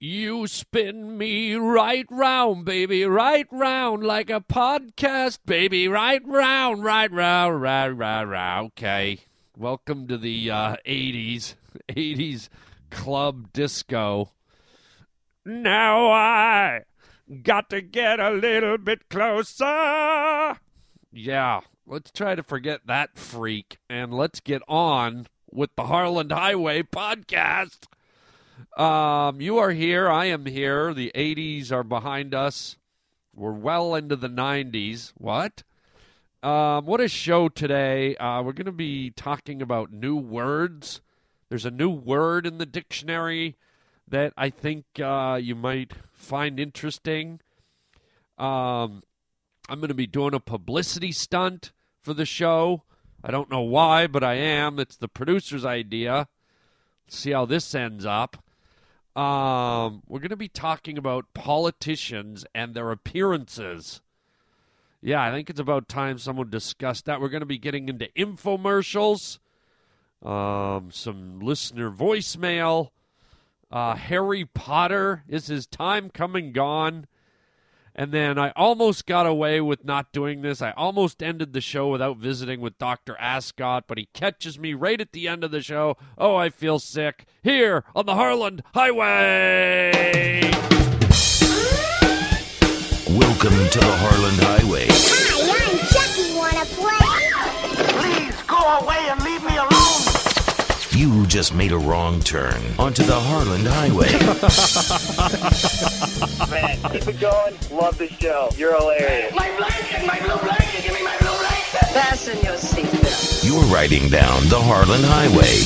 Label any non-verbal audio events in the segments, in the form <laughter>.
You spin me right round, baby, right round like a podcast, baby, right round, right round, right, right, right. Okay. Welcome to the uh, 80s, 80s <laughs> club disco. Now I got to get a little bit closer. Yeah, let's try to forget that freak and let's get on with the Harland Highway podcast. Um, you are here. I am here. The 80s are behind us. We're well into the 90s. What? Um, what a show today. Uh, we're going to be talking about new words. There's a new word in the dictionary that I think uh, you might find interesting. Um, I'm going to be doing a publicity stunt for the show. I don't know why, but I am. It's the producer's idea. Let's see how this ends up. Um, we're going to be talking about politicians and their appearances. Yeah, I think it's about time someone discussed that. We're going to be getting into infomercials, um, some listener voicemail. Uh, Harry Potter is his time coming gone? And then I almost got away with not doing this. I almost ended the show without visiting with Dr. Ascot, but he catches me right at the end of the show. Oh, I feel sick. Here on the Harland Highway. Welcome to the Harland Highway. Hi, I'm Chucky. Wanna play? Please go away and leave me alone. You just made a wrong turn onto the Harland Highway. <laughs> Man, keep it going. Love the show. You're hilarious. My blanket, my blue blanket, give me my blue blanket. Fasten your seatbelt. You're riding down the Harland Highway.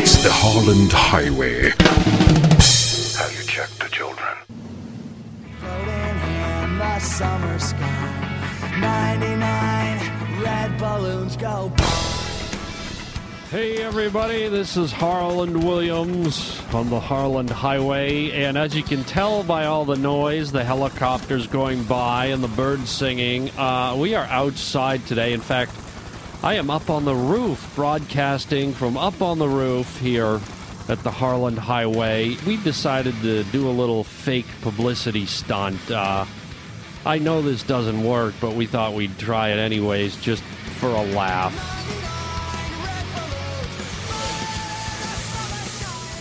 It's the Holland Highway. Have you checked the children? floating in the summer sky. 99 red balloons go. Hey, everybody, this is Harland Williams on the Harland Highway. And as you can tell by all the noise, the helicopters going by and the birds singing, uh, we are outside today. In fact, I am up on the roof, broadcasting from up on the roof here at the Harland Highway. We decided to do a little fake publicity stunt. Uh, I know this doesn't work, but we thought we'd try it anyways, just for a laugh.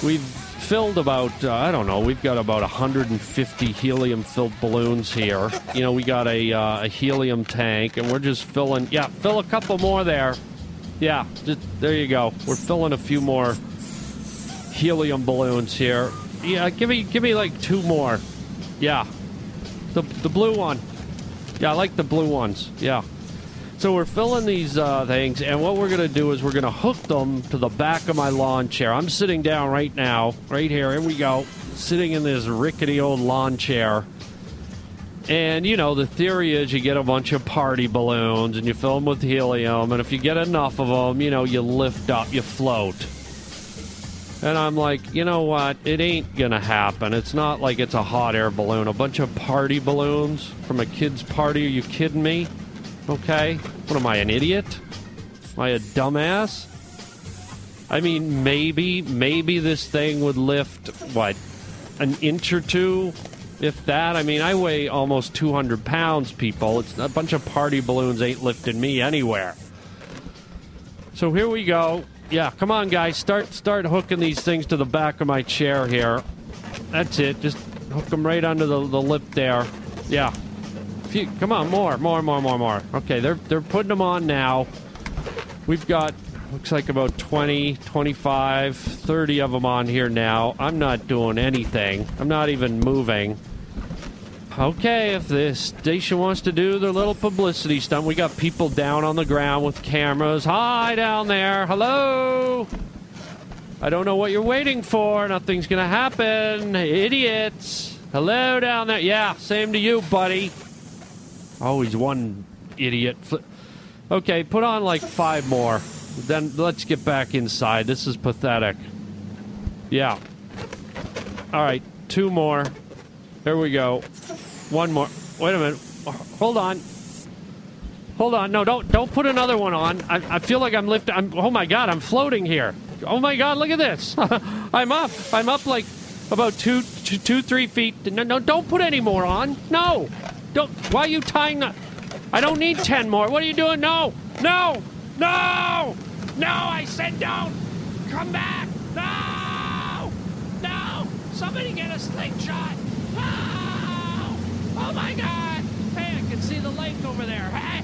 We've filled about, uh, I don't know, we've got about 150 helium filled balloons here. You know, we got a, uh, a helium tank, and we're just filling, yeah, fill a couple more there. Yeah, just, there you go. We're filling a few more helium balloons here. Yeah, give me, give me like two more. Yeah. The, the blue one. Yeah, I like the blue ones. Yeah. So we're filling these uh, things, and what we're going to do is we're going to hook them to the back of my lawn chair. I'm sitting down right now, right here. Here we go, sitting in this rickety old lawn chair. And you know, the theory is you get a bunch of party balloons and you fill them with helium, and if you get enough of them, you know, you lift up, you float. And I'm like, you know what? It ain't gonna happen. It's not like it's a hot air balloon. A bunch of party balloons from a kid's party. Are you kidding me? Okay. What am I, an idiot? Am I a dumbass? I mean, maybe, maybe this thing would lift, what, an inch or two? If that. I mean, I weigh almost 200 pounds, people. It's a bunch of party balloons ain't lifting me anywhere. So here we go. Yeah, come on, guys. Start start hooking these things to the back of my chair here. That's it. Just hook them right under the, the lip there. Yeah. Few, come on, more, more, more, more, more. Okay, they're they're putting them on now. We've got looks like about 20, 25, 30 of them on here now. I'm not doing anything. I'm not even moving. Okay, if the station wants to do their little publicity stunt, we got people down on the ground with cameras. Hi down there. Hello. I don't know what you're waiting for. Nothing's going to happen. Idiots. Hello down there. Yeah, same to you, buddy. Always one idiot. Okay, put on like five more. Then let's get back inside. This is pathetic. Yeah. All right, two more. There we go. One more. Wait a minute. Hold on. Hold on. No, don't don't put another one on. I, I feel like I'm lifting. I'm, oh my god, I'm floating here. Oh my God! Look at this. <laughs> I'm up. I'm up like about two, two, two, three feet. No, no, don't put any more on. No, don't. Why are you tying the? I don't need ten more. What are you doing? No, no, no, no! I said don't. Come back. No, no! Somebody get a slingshot. No! Oh my God! Hey, I can see the lake over there. Hey,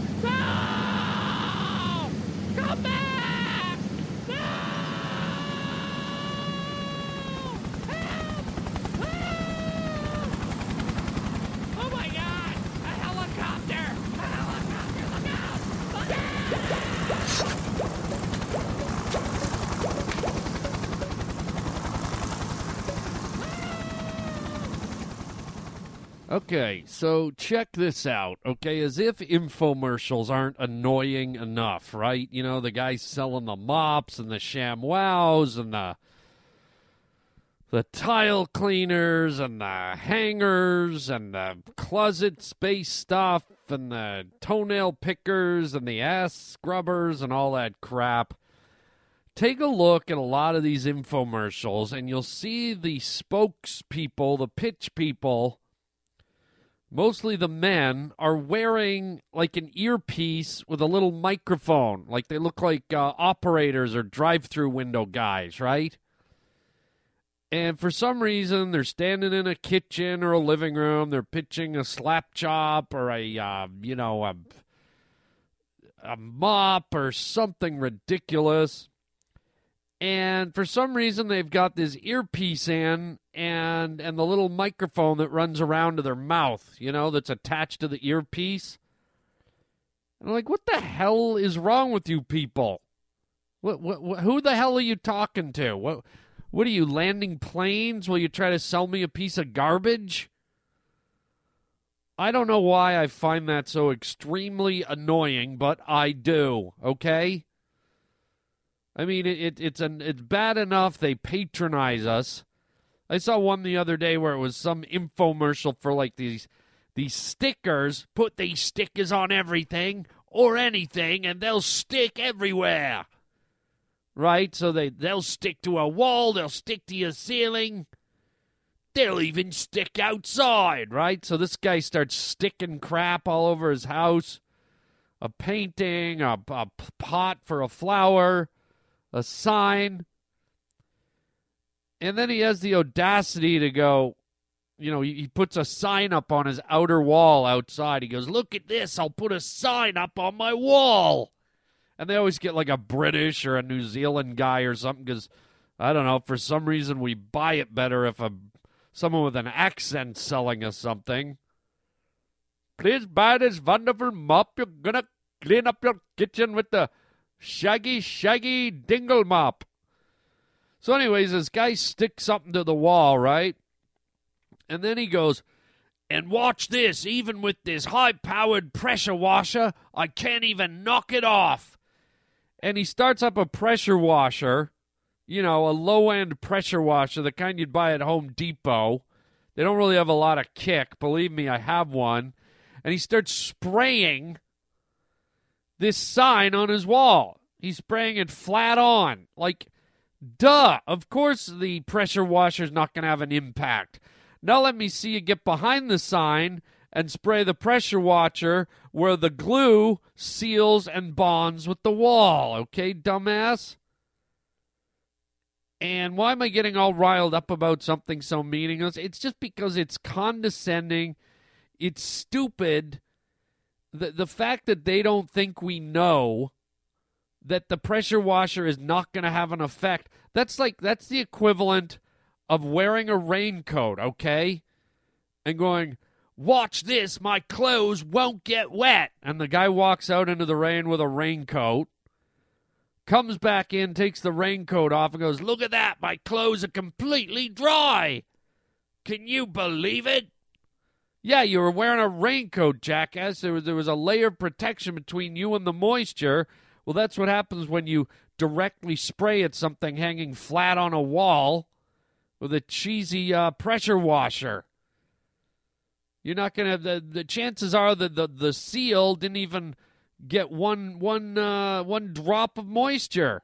Okay, so check this out, okay? As if infomercials aren't annoying enough, right? You know, the guys selling the mops and the ShamWows and the the tile cleaners and the hangers and the closet space stuff and the toenail pickers and the ass scrubbers and all that crap. Take a look at a lot of these infomercials and you'll see the spokespeople, the pitch people, mostly the men, are wearing like an earpiece with a little microphone. Like they look like uh, operators or drive through window guys, right? And for some reason, they're standing in a kitchen or a living room. They're pitching a slap chop or a, uh, you know, a, a mop or something ridiculous. And for some reason, they've got this earpiece in and and the little microphone that runs around to their mouth, you know, that's attached to the earpiece. And I'm like, what the hell is wrong with you people? What, what, what who the hell are you talking to? What what are you landing planes? Will you try to sell me a piece of garbage? I don't know why I find that so extremely annoying, but I do. Okay. I mean, it, it it's an it's bad enough they patronize us. I saw one the other day where it was some infomercial for like these these stickers. Put these stickers on everything or anything, and they'll stick everywhere. Right? So they they'll stick to a wall. They'll stick to your ceiling. They'll even stick outside. Right? So this guy starts sticking crap all over his house. A painting, a, a pot for a flower, a sign. And then he has the audacity to go, you know, he, puts a sign up on his outer wall outside. He goes, Look at this. I'll put a sign up on my wall. And they always get like a British or a New Zealand guy or something because, I don't know, for some reason we buy it better if a someone with an accent selling us something. Please buy this wonderful mop. You're going to clean up your kitchen with the shaggy, shaggy dingle mop. So, anyways, this guy sticks something to the wall, right? And then he goes, and watch this, even with this high powered pressure washer, I can't even knock it off. And he starts up a pressure washer, you know, a low end pressure washer, the kind you'd buy at Home Depot. They don't really have a lot of kick. Believe me, I have one. And he starts spraying this sign on his wall. He's spraying it flat on. Like, duh. Of course, the pressure washer's not going to have an impact. Now, let me see you get behind the sign and spray the pressure washer where the glue seals and bonds with the wall. Okay, dumbass? And why am I getting all riled up about something so meaningless? It's just because it's condescending, it's stupid. The, the fact that they don't think we know that the pressure washer is not going to have an effect, that's like, that's the equivalent of wearing a raincoat, okay? And going, watch this, my clothes won't get wet. And the guy walks out into the rain with a raincoat, comes back in, takes the raincoat off, and goes, look at that, my clothes are completely dry. Can you believe it? Yeah, you were wearing a raincoat, jackass. There was, there was a layer of protection between you and the moisture. Well, that's what happens when you directly spray at something hanging flat on a wall with a cheesy uh, pressure washer. You're not going to have the, the chances are that the, the seal didn't even get one one uh, one drop of moisture.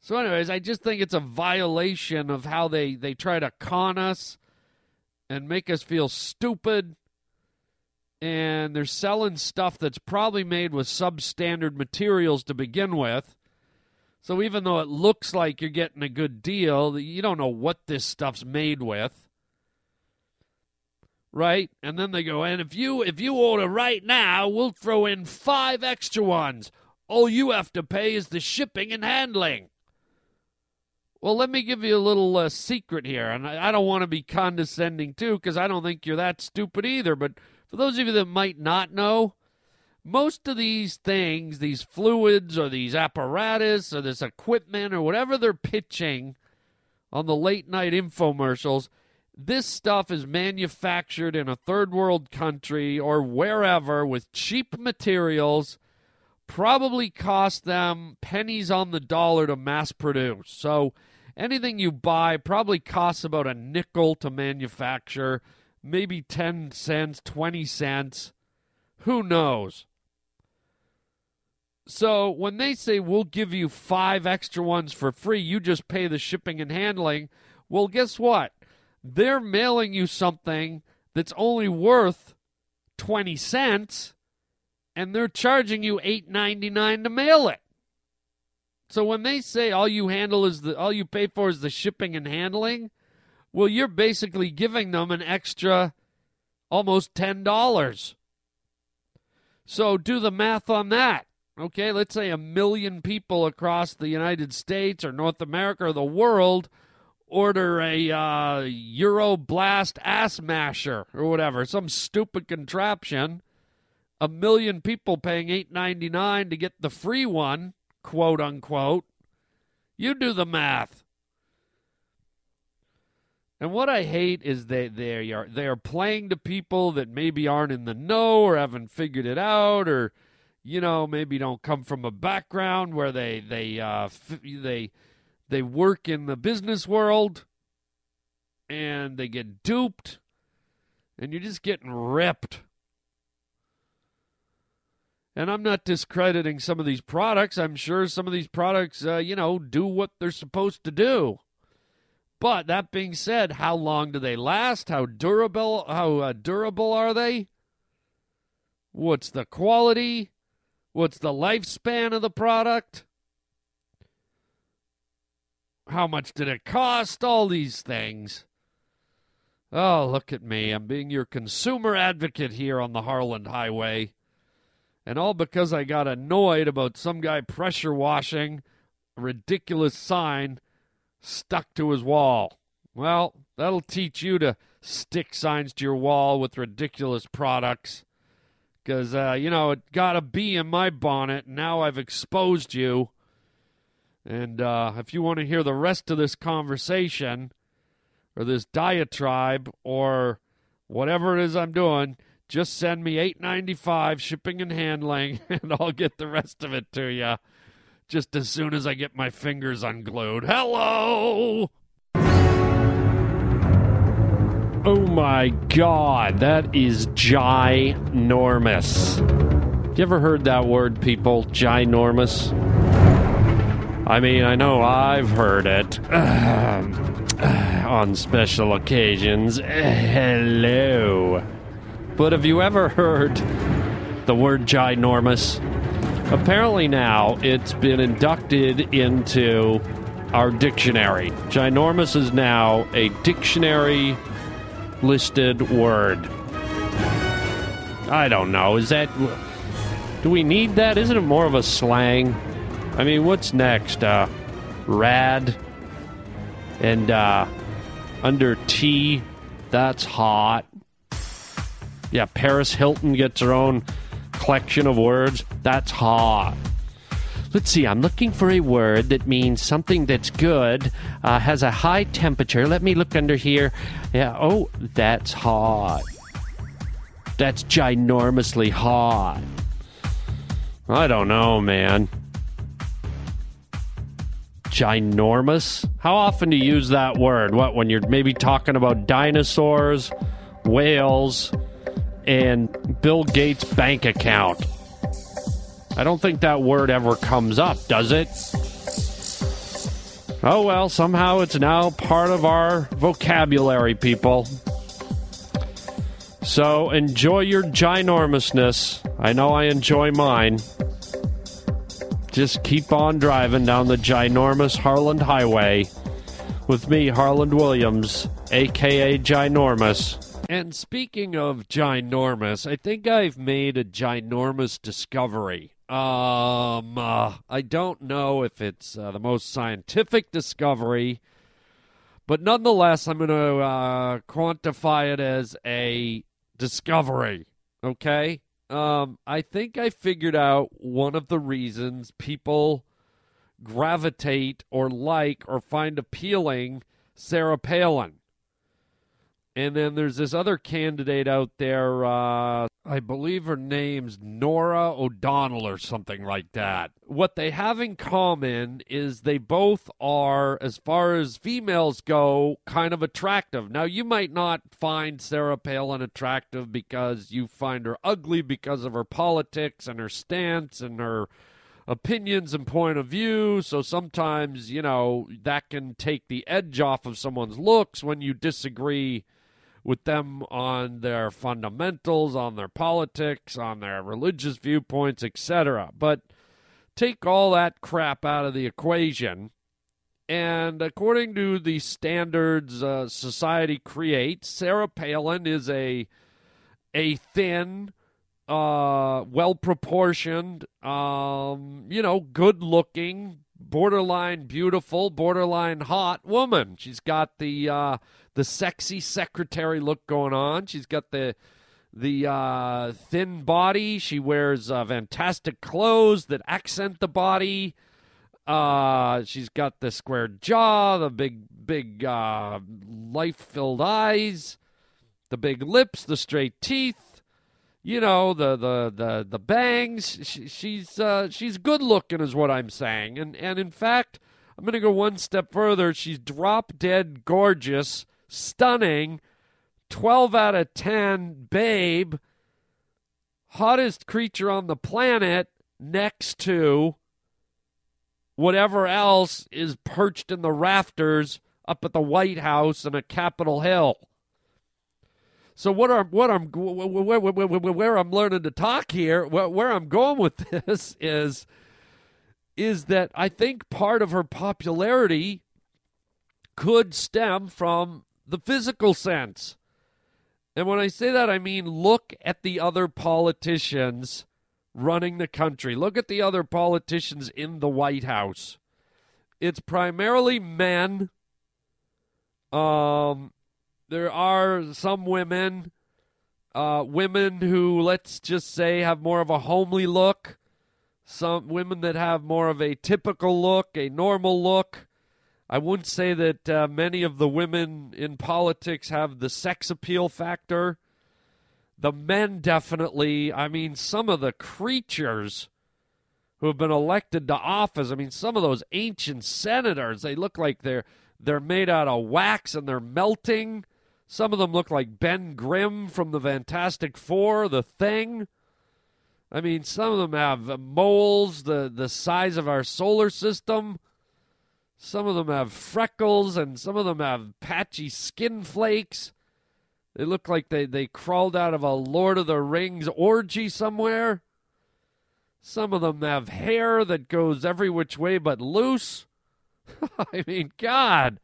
So, anyways, I just think it's a violation of how they, they try to con us and make us feel stupid. And they're selling stuff that's probably made with substandard materials to begin with. So, even though it looks like you're getting a good deal, you don't know what this stuff's made with. Right? And then they go, and if you if you order right now, we'll throw in five extra ones. All you have to pay is the shipping and handling. Well, let me give you a little uh, secret here, and I, I don't want to be condescending too, because I don't think you're that stupid either. But for those of you that might not know, most of these things, these fluids or these apparatus or this equipment or whatever they're pitching on the late night infomercials, this stuff is manufactured in a third world country or wherever with cheap materials probably cost them pennies on the dollar to mass produce. So anything you buy probably costs about a nickel to manufacture, maybe 10 cents, 20 cents. Who knows? So when they say we'll give you five extra ones for free, you just pay the shipping and handling. Well, guess what? They're mailing you something that's only worth 20 cents and they're charging you eight ninety nine to mail it. So when they say all you handle is the all you pay for is the shipping and handling, well, you're basically giving them an extra almost ten dollars. So do the math on that. Okay, let's say a million people across the United States or North America or the world order a uh, Euro Blast ass masher or whatever, some stupid contraption a million people paying eight ninety nine to get the free one, quote unquote. You do the math. And what I hate is they they are they are playing to people that maybe aren't in the know or haven't figured it out or you know maybe don't come from a background where they they uh, f- they they work in the business world and they get duped and you're just getting ripped and I'm not discrediting some of these products. I'm sure some of these products, uh, you know, do what they're supposed to do. But that being said, how long do they last? How durable? How uh, durable are they? What's the quality? What's the lifespan of the product? How much did it cost? All these things. Oh, look at me. I'm being your consumer advocate here on the Harland Highway. And all because I got annoyed about some guy pressure washing a ridiculous sign stuck to his wall. Well, that'll teach you to stick signs to your wall with ridiculous products. Because, uh, you know, it got a bee in my bonnet, now I've exposed you. And uh, if you want to hear the rest of this conversation, or this diatribe, or whatever it is I'm doing, just send me eight ninety five shipping and handling, <laughs> and I'll get the rest of it to you. Just as soon as I get my fingers unglued. Hello. Oh my god, that is ginormous. You ever heard that word, people? Ginormous? I mean, I know I've heard it <clears throat> on special occasions. <clears throat> Hello. But have you ever heard the word ginormous? Apparently, now it's been inducted into our dictionary. Ginormous is now a dictionary listed word. I don't know. Is that. Do we need that? Isn't it more of a slang? I mean, what's next? Uh, rad. And uh, under T, that's hot. Yeah, Paris Hilton gets her own collection of words. That's hot. Let's see, I'm looking for a word that means something that's good, uh, has a high temperature. Let me look under here. Yeah, oh, that's hot. That's ginormously hot. I don't know, man. Ginormous? How often do you use that word? What, when you're maybe talking about dinosaurs, whales, and Bill Gates' bank account. I don't think that word ever comes up, does it? Oh well, somehow it's now part of our vocabulary, people. So enjoy your ginormousness. I know I enjoy mine. Just keep on driving down the ginormous Harland Highway with me, Harland Williams, aka Ginormous. And speaking of ginormous, I think I've made a ginormous discovery. Um, uh, I don't know if it's uh, the most scientific discovery, but nonetheless, I'm going to uh, quantify it as a discovery. Okay. Um, I think I figured out one of the reasons people gravitate or like or find appealing Sarah Palin. And then there's this other candidate out there. Uh, I believe her name's Nora O'Donnell or something like that. What they have in common is they both are, as far as females go, kind of attractive. Now, you might not find Sarah Palin attractive because you find her ugly because of her politics and her stance and her opinions and point of view. So sometimes, you know, that can take the edge off of someone's looks when you disagree with them on their fundamentals, on their politics, on their religious viewpoints, etc. But take all that crap out of the equation. And according to the standards uh, society creates, Sarah Palin is a a thin, uh, well proportioned, um, you know, good looking, borderline beautiful, borderline hot woman. She's got the uh, the sexy secretary look going on. She's got the the uh, thin body. She wears uh, fantastic clothes that accent the body. Uh, she's got the square jaw, the big, big, uh, life-filled eyes, the big lips, the straight teeth. You know the the the the bangs. She, she's uh, she's good looking, is what I'm saying. And and in fact, I'm going to go one step further. She's drop dead gorgeous stunning, 12 out of 10 babe, hottest creature on the planet next to whatever else is perched in the rafters up at the White House and at Capitol Hill. So what I'm what I'm where, where, where, where I'm learning to talk here, where, where I'm going with <laughs> this is is that I think part of her popularity could stem from the physical sense. And when I say that, I mean look at the other politicians running the country. Look at the other politicians in the White House. It's primarily men. Um, there are some women, uh, women who, let's just say, have more of a homely look. Some women that have more of a typical look, a normal look. I wouldn't say that uh, many of the women in politics have the sex appeal factor. The men definitely, I mean, some of the creatures who have been elected to office, I mean, some of those ancient senators, they look like they're they're made out of wax and they're melting. Some of them look like Ben Grimm from the Fantastic Four, The Thing. I mean, some of them have moles the, the size of our solar system. Some of them have freckles and some of them have patchy skin flakes. They look like they, they crawled out of a Lord of the Rings orgy somewhere. Some of them have hair that goes every which way but loose. <laughs> I mean, God.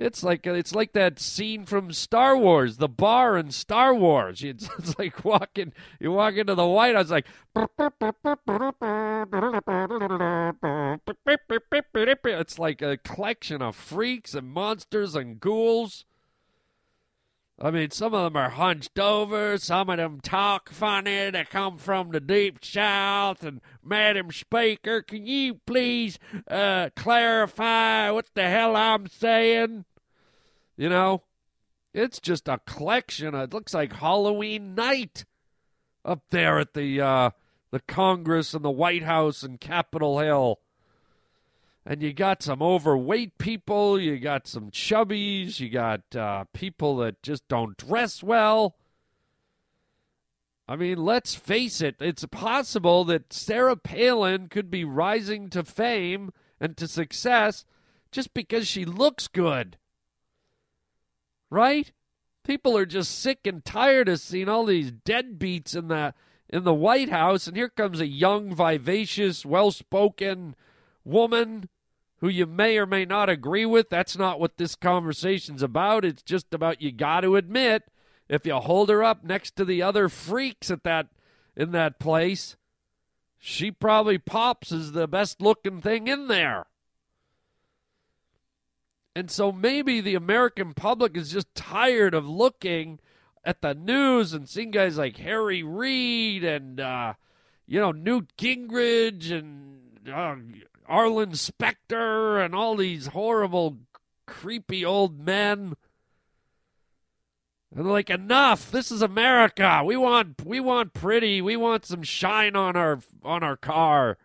It's like uh, it's like that scene from Star Wars, the bar in Star Wars. <laughs> It's, it's like walking, you walk into the White House, like it's like a collection of freaks and monsters and ghouls. I mean, some of them are hunched over. Some of them talk funny. They come from the deep south. And Madam Speaker, can you please uh, clarify what the hell I'm saying? You know, it's just a collection. It looks like Halloween night up there at the uh, the Congress and the White House and Capitol Hill. And you got some overweight people, you got some chubbies, you got uh, people that just don't dress well. I mean, let's face it, it's possible that Sarah Palin could be rising to fame and to success just because she looks good. Right? People are just sick and tired of seeing all these deadbeats in the in the White House, and here comes a young, vivacious, well-spoken woman who you may or may not agree with. That's not what this conversation's about. It's just about you got to admit if you hold her up next to the other freaks at that in that place, she probably pops as the best looking thing in there. And so maybe the American public is just tired of looking at the news and seeing guys like Harry Reid and uh, you know Newt Gingrich and uh, Arlen Specter and all these horrible, creepy old men. And like, enough! This is America. We want, we want pretty. We want some shine on our on our car.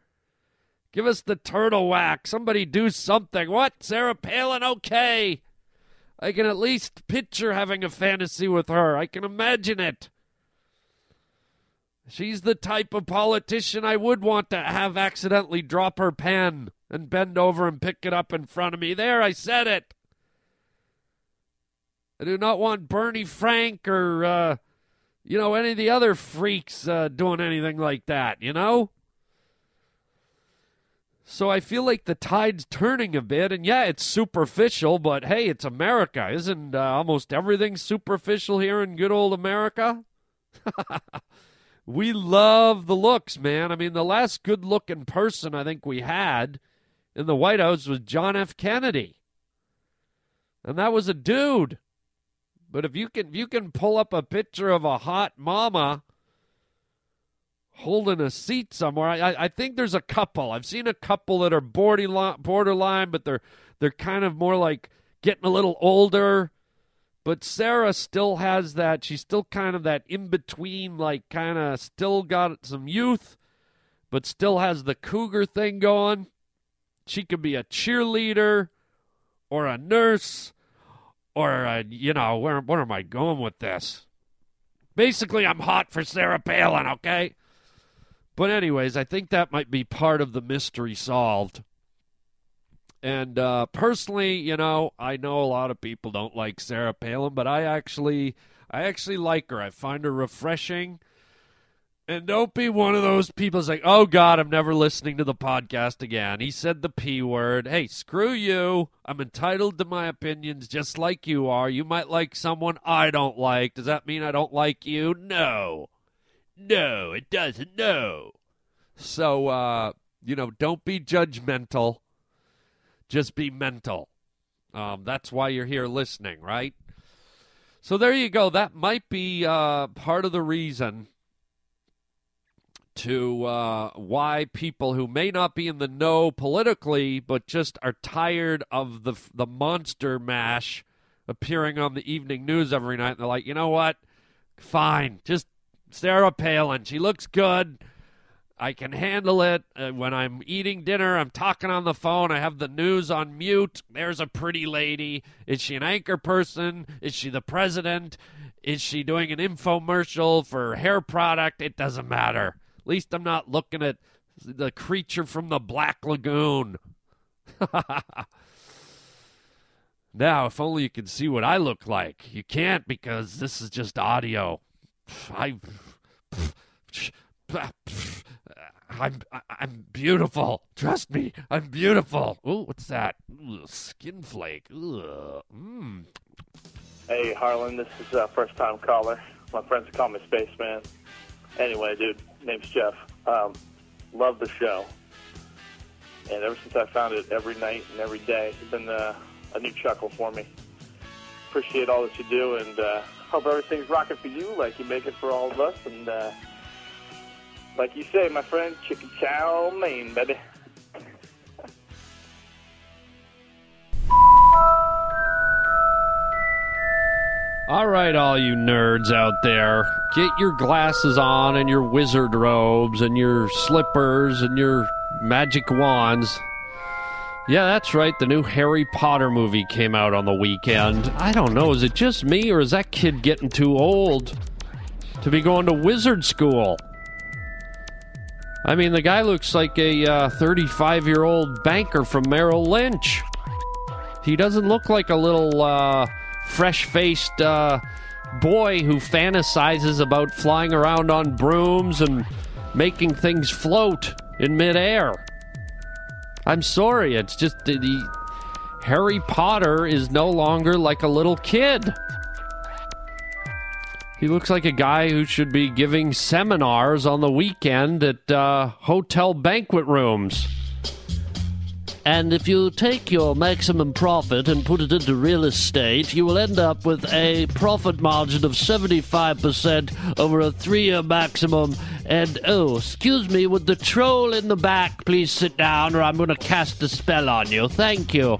Give us the Turtle Wax. Somebody do something. What? Sarah Palin? Okay. I can at least picture having a fantasy with her. I can imagine it. She's the type of politician I would want to have accidentally drop her pen and bend over and pick it up in front of me. There, I said it. I do not want Barney Frank or, uh, you know, any of the other freaks uh, doing anything like that, you know? So I feel like the tide's turning a bit, and yeah, it's superficial, but hey, it's America. Isn't uh, almost everything superficial here in good old America? <laughs> we love the looks, man. I mean, the last good looking person I think we had in the White House was John F. Kennedy. And that was a dude. But if you can if you can pull up a picture of a hot mama holding a seat somewhere. I, I think there's a couple. I've seen a couple that are borderline, borderline, but they're they're kind of more like getting a little older. But Sarah still has that. She's still kind of that in between, like kind of still got some youth, but still has the cougar thing going. She could be a cheerleader or a nurse or a, you know where where am I going with this? Basically, I'm hot for Sarah Palin. Okay. But, anyways, I think that might be part of the mystery solved. And uh, personally, you know, I know a lot of people don't like Sarah Palin, but I actually, I actually like her. I find her refreshing. And don't be one of those people who's like, oh God, I'm never listening to the podcast again. He said the P word. Hey, screw you. I'm entitled to my opinions just like you are. You might like someone I don't like. Does that mean I don't like you? No. No, it doesn't. No. So, uh, you know, don't be judgmental. Just be mental. Um, that's why you're here listening, right? So there you go. That might be uh, part of the reason to uh, why people who may not be in the know politically, but just are tired of the the monster mash appearing on the evening news every night. And they're like, you know what? Fine, just Sarah Palin. She looks good. I can handle it. Uh, when I'm eating dinner, I'm talking on the phone. I have the news on mute. There's a pretty lady. Is she an anchor person? Is she the president? Is she doing an infomercial for hair product? It doesn't matter. At least I'm not looking at the creature from the Black Lagoon. <laughs> now, if only you could see what I look like. You can't because this is just audio. <sighs> I, <sighs> I'm, I'm beautiful. Trust me, I'm beautiful. Ooh, what's that? Ooh, skin flake. Ooh, mm. Hey, Harland, this is a first time caller. My friends call me Spaceman. Anyway, dude, name's Jeff. Um, love the show. And ever since I found it every night and every day, it's been uh, a new chuckle for me. Appreciate all that you do and uh, hope everything's rocking for you like you make it for all of us. And uh, like you say, my friend, chicken chow mein, baby. All right, all you nerds out there, get your glasses on and your wizard robes and your slippers and your magic wands. Yeah, that's right. The new Harry Potter movie came out on the weekend. I don't know, is it just me or is that kid getting too old to be going to wizard school? I mean, the guy looks like a 35 year old banker from Merrill Lynch. He doesn't look like a little uh, fresh faced uh, boy who fantasizes about flying around on brooms and making things float in midair. I'm sorry, it's just the, the Harry Potter is no longer like a little kid. He looks like a guy who should be giving seminars on the weekend at uh, hotel banquet rooms. And if you take your maximum profit and put it into real estate, you will end up with a profit margin of 75% over a three year maximum. And oh, excuse me, would the troll in the back please sit down or I'm going to cast a spell on you? Thank you.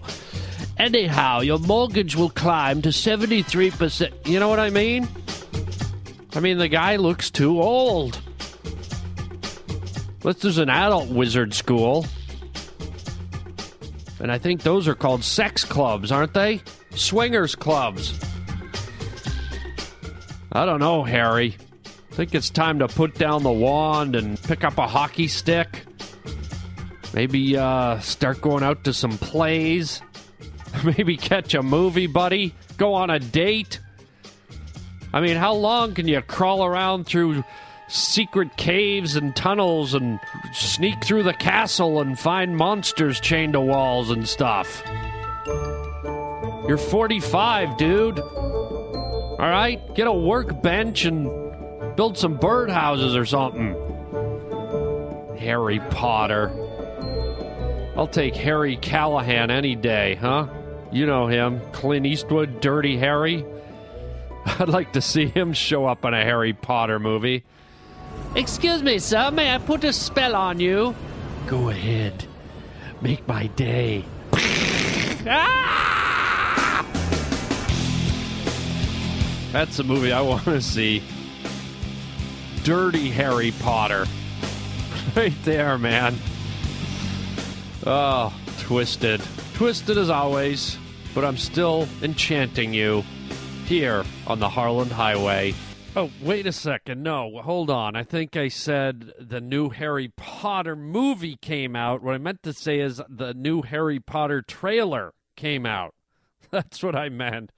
Anyhow, your mortgage will climb to 73%. You know what I mean? I mean, the guy looks too old. This is an adult wizard school. And I think those are called sex clubs, aren't they? Swingers clubs. I don't know, Harry. I think it's time to put down the wand and pick up a hockey stick. Maybe uh, start going out to some plays. <laughs> Maybe catch a movie, buddy. Go on a date. I mean, how long can you crawl around through secret caves and tunnels and sneak through the castle and find monsters chained to walls and stuff? You're 45, dude. All right? Get a workbench and build some birdhouses or something. Harry Potter. I'll take Harry Callahan any day, huh? You know him, Clint Eastwood, Dirty Harry. <laughs> I'd like to see him show up in a Harry Potter movie. Excuse me, sir, may I put a spell on you? Go ahead. Make my day. <laughs> Ah! That's a movie I want to see. Dirty Harry Potter. <laughs> Right there, man. Oh, twisted. Twisted as always, but I'm still enchanting you here on the Harland Highway. Oh, wait a second. No, hold on. I think I said the new Harry Potter movie came out. What I meant to say is the new Harry Potter trailer came out. <laughs> That's what I meant.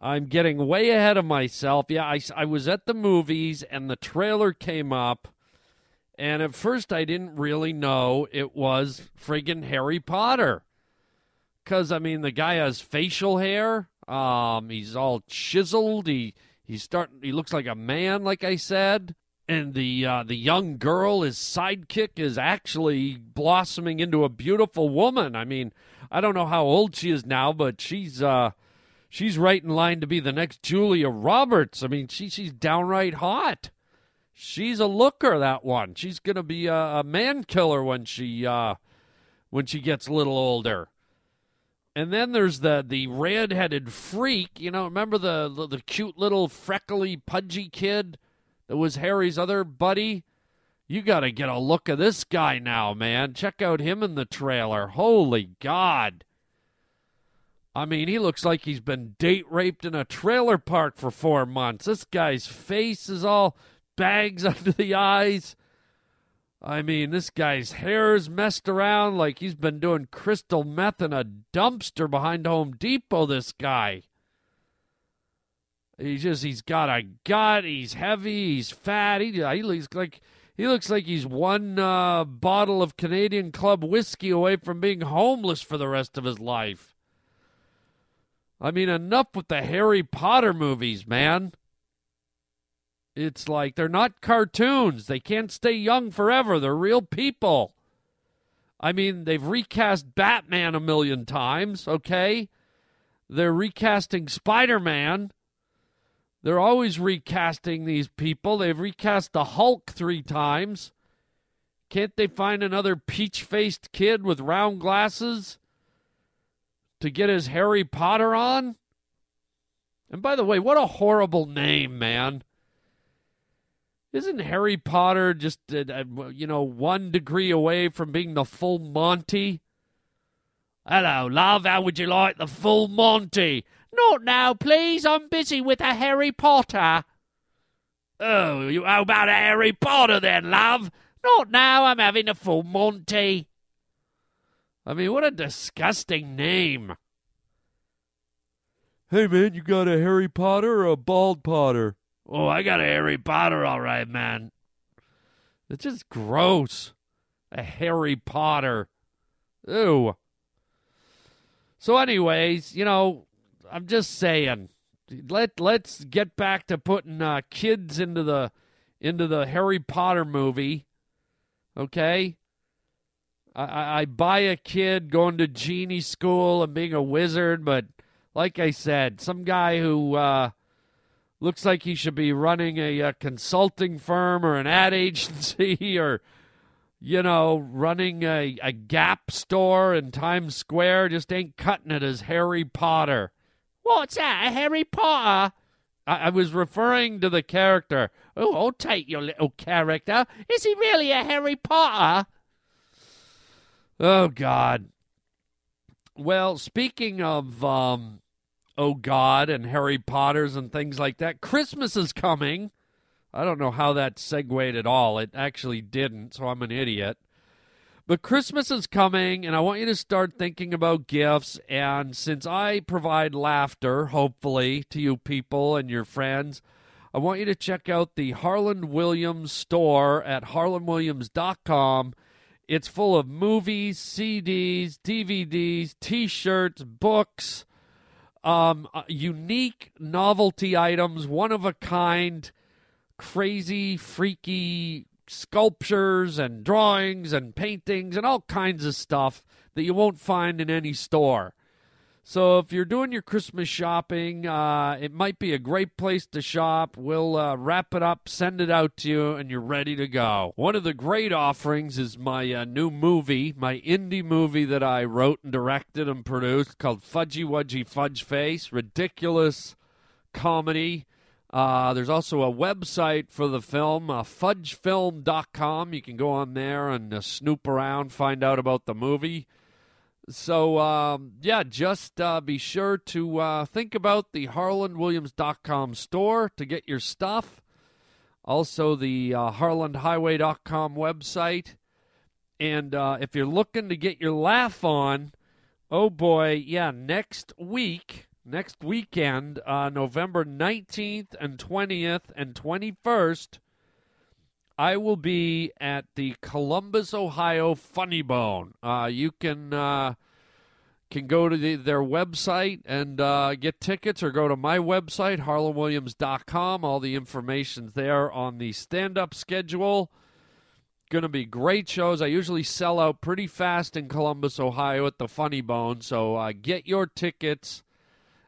I'm getting way ahead of myself. Yeah, I, I was at the movies and the trailer came up. And at first, I didn't really know it was friggin' Harry Potter. Because, I mean, the guy has facial hair. Um, he's all chiseled. He he's starting. He looks like a man, like I said. And the uh, the young girl, his sidekick, is actually blossoming into a beautiful woman. I mean, I don't know how old she is now, but she's uh, she's right in line to be the next Julia Roberts. I mean, she she's downright hot. She's a looker, that one. She's gonna be a, a man killer when she uh, when she gets a little older. And then there's the the red-headed freak. You know, remember the, the the cute little freckly, pudgy kid that was Harry's other buddy? You got to get a look at this guy now, man. Check out him in the trailer. Holy God. I mean, he looks like he's been date raped in a trailer park for four months. This guy's face is all bags <laughs> under the eyes. I mean, this guy's hair's messed around like he's been doing crystal meth in a dumpster behind Home Depot. This guy. He's just, he's got a gut. He's heavy. He's fat. He, he looks like. He looks like he's one uh, bottle of Canadian Club whiskey away from being homeless for the rest of his life. I mean, enough with the Harry Potter movies, man. It's like they're not cartoons. They can't stay young forever. They're real people. I mean, they've recast Batman a million times, okay? They're recasting Spider Man. They're always recasting these people. They've recast the Hulk three times. Can't they find another peach faced kid with round glasses to get his Harry Potter on? And by the way, what a horrible name, man. Isn't Harry Potter just, uh, uh, you know, one degree away from being the full Monty? Hello, love. How would you like the full Monty? Not now, please. I'm busy with a Harry Potter. Oh, you, how about a Harry Potter then, love? Not now. I'm having a full Monty. I mean, what a disgusting name. Hey, man, you got a Harry Potter or a bald Potter? Oh, I got a Harry Potter, all right, man. It's just gross. A Harry Potter. Ew. So, anyways, you know, I'm just saying, let let's get back to putting uh, kids into the into the Harry Potter movie. Okay. I, I, buy a kid going to genie school and being a wizard, but like I said, some guy who uh, looks like he should be running a, a consulting firm or an ad <laughs> agency or you know, running a, a Gap store in Times Square just ain't cutting it as Harry Potter. What's that, a Harry Potter? I, I was referring to the character. Oh, I'll take your little character. Is he really a Harry Potter? Oh, God. Well, speaking of, um, oh, God, and Harry Potters and things like that, Christmas is coming. I don't know how that segued at all. It actually didn't, so I'm an idiot. But Christmas is coming, and I want you to start thinking about gifts. And since I provide laughter, hopefully, to you people and your friends, I want you to check out the Harland Williams store at harlandwilliams.com. It's full of movies, CDs, DVDs, t shirts, books, um, uh, unique novelty items, one of a kind crazy, freaky sculptures and drawings and paintings and all kinds of stuff that you won't find in any store. So if you're doing your Christmas shopping, uh, it might be a great place to shop. We'll uh, wrap it up, send it out to you, and you're ready to go. One of the great offerings is my uh, new movie, my indie movie that I wrote and directed and produced called Fudgy Wudgy Fudge Face. Ridiculous comedy uh, there's also a website for the film, uh, fudgefilm.com. You can go on there and uh, snoop around, find out about the movie. So, um, yeah, just uh, be sure to uh, think about the harlandwilliams.com store to get your stuff. Also, the uh, harlandhighway.com website. And uh, if you're looking to get your laugh on, oh boy, yeah, next week next weekend, uh, November 19th and 20th and 21st, I will be at the Columbus, Ohio Funny Bone. Uh, you can uh, can go to the, their website and uh, get tickets, or go to my website, harlandwilliams.com. All the information's there on the stand-up schedule. Going to be great shows. I usually sell out pretty fast in Columbus, Ohio at the Funny Bone. So uh, get your tickets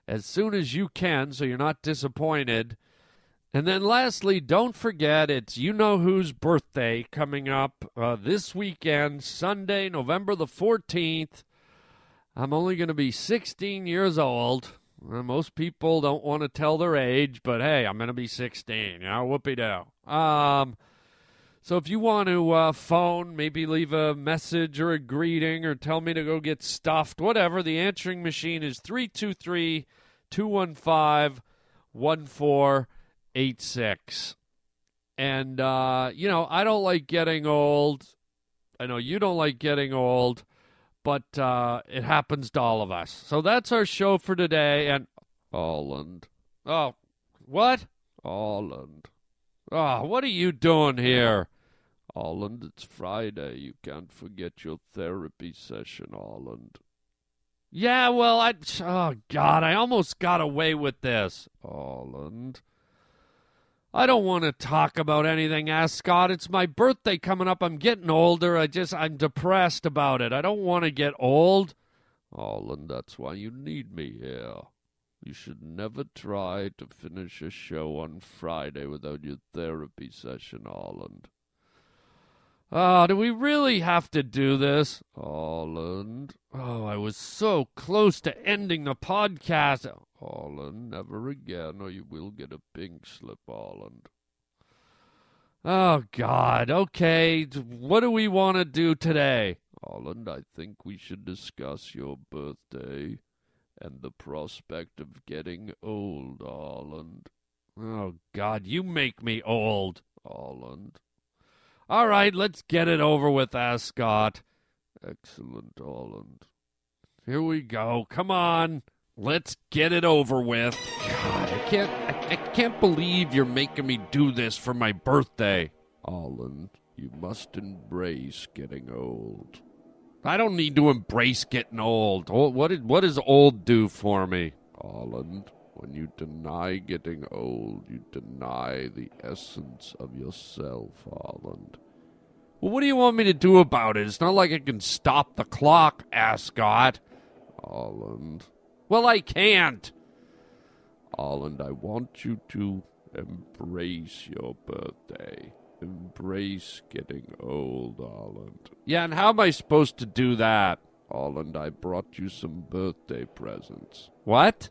as soon as you can so you're not disappointed. And then lastly, don't forget it's you know whose birthday coming up uh, this weekend, Sunday, November the 14th. I'm only going to be 16 years old. Uh, most people don't want to tell their age, but hey, I'm going to be 16. You know, whoopee do. Um, so if you want to uh, phone, maybe leave a message or a greeting or tell me to go get stuffed, whatever, the answering machine is 323- 215 1486. And, uh, you know, I don't like getting old. I know you don't like getting old, but uh, it happens to all of us. So that's our show for today. And Holland. Oh, what? Holland. Oh, what are you doing here? Holland, it's Friday. You can't forget your therapy session, Holland. Yeah, well, I. Oh, God, I almost got away with this. Holland. I don't want to talk about anything, Ascot. It's my birthday coming up. I'm getting older. I just, I'm depressed about it. I don't want to get old. Holland, that's why you need me here. You should never try to finish a show on Friday without your therapy session, Holland. Ah, do we really have to do this? Holland. Oh, I was so close to ending the podcast. Holland, never again, or you will get a pink slip, Holland. Oh, God. Okay, what do we want to do today? Holland, I think we should discuss your birthday and the prospect of getting old, Holland. Oh, God, you make me old, Holland. All right, let's get it over with, Ascot. Excellent, Holland. Here we go. Come on. Let's get it over with. God, I can't I, I can't believe you're making me do this for my birthday. Holland, you must embrace getting old. I don't need to embrace getting old. What did what does old do for me? Holland, when you deny getting old, you deny the essence of yourself, Holland. Well, what do you want me to do about it? It's not like I can stop the clock, Ascot. Holland. Well, I can't. Holland, I want you to embrace your birthday. Embrace getting old, Holland. Yeah, and how am I supposed to do that? Holland, I brought you some birthday presents. What?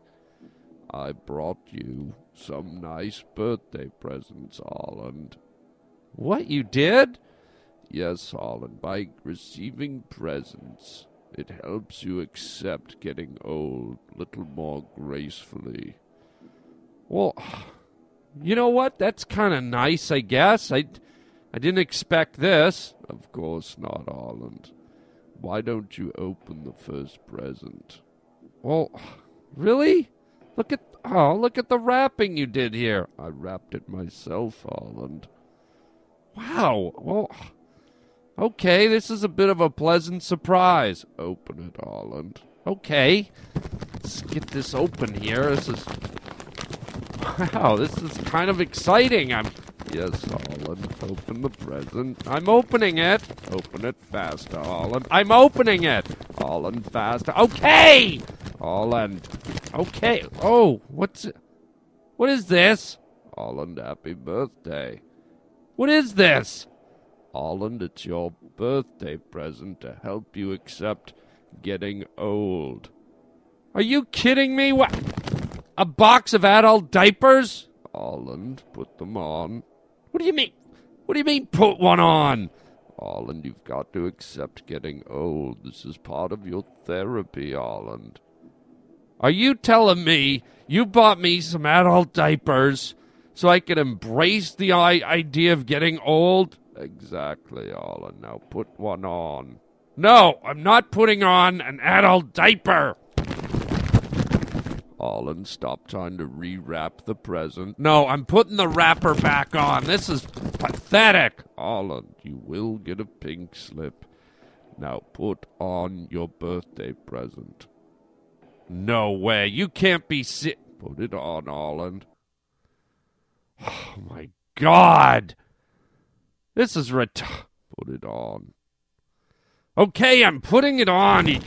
I brought you some nice birthday presents, Holland. What, you did? Yes, Holland, by receiving presents, it helps you accept getting old a little more gracefully. Well, you know what? That's kind of nice, I guess. I, I didn't expect this. Of course not, Holland. Why don't you open the first present? Well, really? Look at oh, look at the wrapping you did here. I wrapped it myself, Holland. Wow. Well, okay, this is a bit of a pleasant surprise. Open it, Holland. Okay. Let's get this open here. This is Wow, this is kind of exciting. I'm Yes, Holland. Open the present. I'm opening it. Open it faster, Holland. I'm opening it. Holland, faster. Okay! Holland. Okay. Oh, what's? What is this? Holland, happy birthday. What is this? Holland, it's your birthday present to help you accept getting old. Are you kidding me? What? A box of adult diapers? Holland, put them on. What do you mean? What do you mean, put one on? Holland, you've got to accept getting old. This is part of your therapy, Holland. Are you telling me you bought me some adult diapers so I could embrace the idea of getting old? Exactly, Holland. Now put one on. No, I'm not putting on an adult diaper. Holland, stop trying to rewrap the present. No, I'm putting the wrapper back on. This is pathetic. Holland, you will get a pink slip. Now put on your birthday present. No way. You can't be si- Put it on, Holland. Oh my god. This is ret- Put it on. Okay, I'm putting it on. you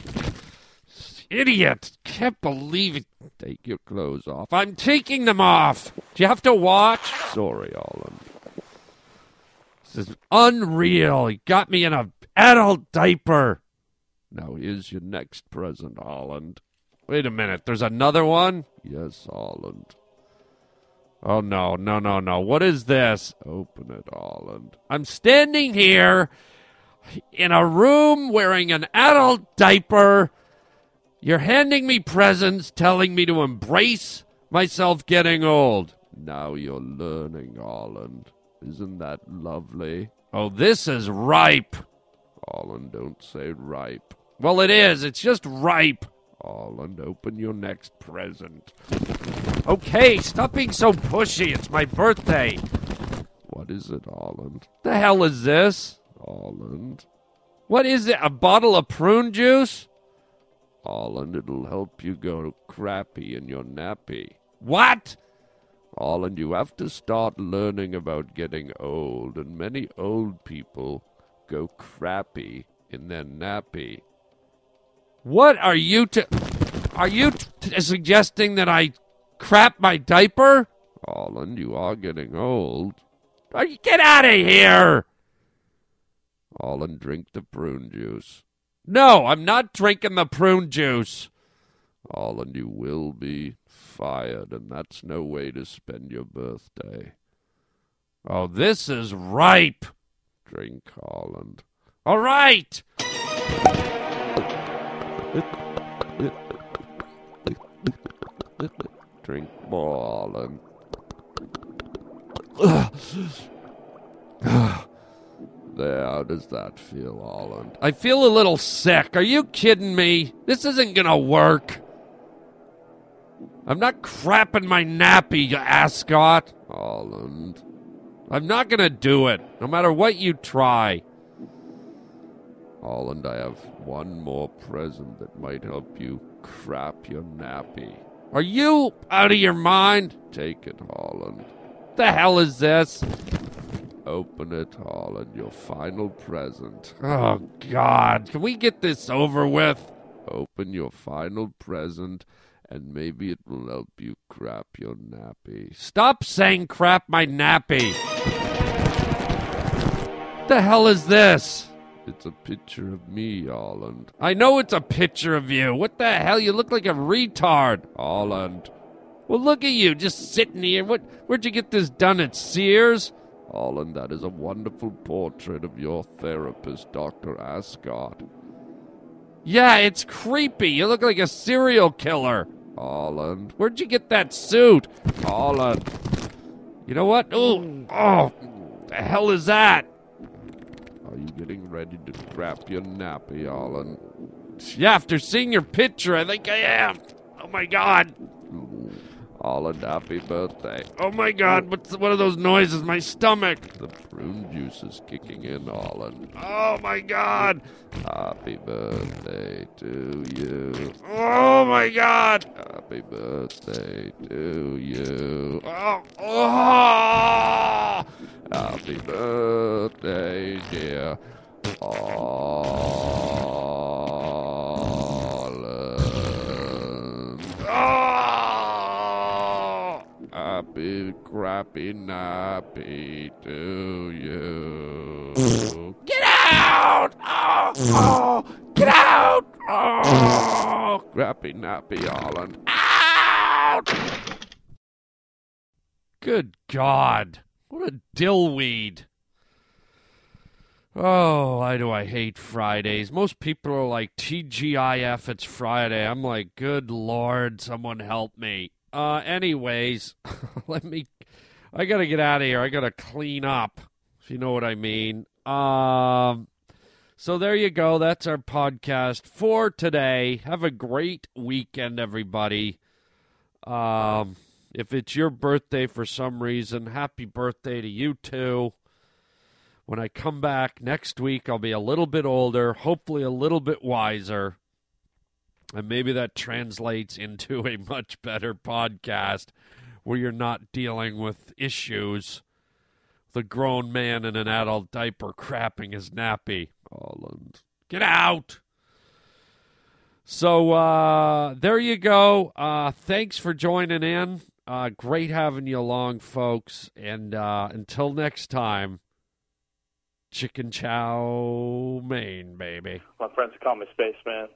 Idiot. Can't believe it. Take your clothes off. I'm taking them off. Do you have to watch? Sorry, Holland. This is unreal. He got me in a adult diaper. Now here's your next present, Holland. Wait a minute. There's another one? Yes, Holland. Oh, no, no, no, no. What is this? Open it, Holland. I'm standing here in a room wearing an adult diaper. You're handing me presents telling me to embrace myself getting old. Now you're learning, Holland. Isn't that lovely? Oh, this is ripe. Holland, don't say ripe. Well, it is. It's just ripe. Holland, open your next present. Okay, stop being so pushy. It's my birthday. What is it, Holland? The hell is this? Holland. What is it? A bottle of prune juice? Holland, it'll help you go crappy in your nappy. What? Holland, you have to start learning about getting old, and many old people go crappy in their nappy. What are you to? Are you t- suggesting that I crap my diaper? Holland, you are getting old. Get out of here? Holland, drink the prune juice. No, I'm not drinking the prune juice. Holland, you will be fired, and that's no way to spend your birthday. Oh, this is ripe. Drink, Holland. All right. Drink more, Holland. There, how does that feel, Holland? I feel a little sick. Are you kidding me? This isn't gonna work. I'm not crapping my nappy, you ascot. Holland. I'm not gonna do it, no matter what you try. Holland, I have one more present that might help you crap your nappy. Are you out of your mind? Take it, Holland. The hell is this? Open it, Holland. Your final present. Oh, God. Can we get this over with? Open your final present, and maybe it will help you crap your nappy. Stop saying crap my nappy. The hell is this? It's a picture of me, Holland. I know it's a picture of you. What the hell? You look like a retard, Holland. Well, look at you, just sitting here. What? Where'd you get this done at Sears? Holland, that is a wonderful portrait of your therapist, Dr. Ascot. Yeah, it's creepy. You look like a serial killer. Holland, where'd you get that suit? Holland. You know what? Ooh, oh, the hell is that? Are you getting ready to crap your nappy, Holland? Yeah, after seeing your picture, I think I am. Oh my god. Holland, happy birthday. Oh my god, what's what are those noises? My stomach. The prune juice is kicking in, Holland. Oh my god. Happy birthday to you. Oh my god. Happy birthday to you. Oh, oh. Happy birthday, dear Holland. Happy crappy nappy to you. Get out! Oh, oh, get out! Oh, crappy nappy Holland. Out! Good God. What a dillweed. Oh, why do I hate Fridays? Most people are like, TGIF, it's Friday. I'm like, good Lord, someone help me. Uh, anyways, <laughs> let me, I gotta get out of here. I gotta clean up, if you know what I mean. Um, so there you go. That's our podcast for today. Have a great weekend, everybody. Um, if it's your birthday for some reason, happy birthday to you too. When I come back next week, I'll be a little bit older, hopefully a little bit wiser. And maybe that translates into a much better podcast where you're not dealing with issues. The grown man in an adult diaper crapping his nappy. Holland. Get out! So uh, there you go. Uh, thanks for joining in. Uh, great having you along, folks. And uh, until next time, chicken chow mein, baby. My friends call me Spaceman.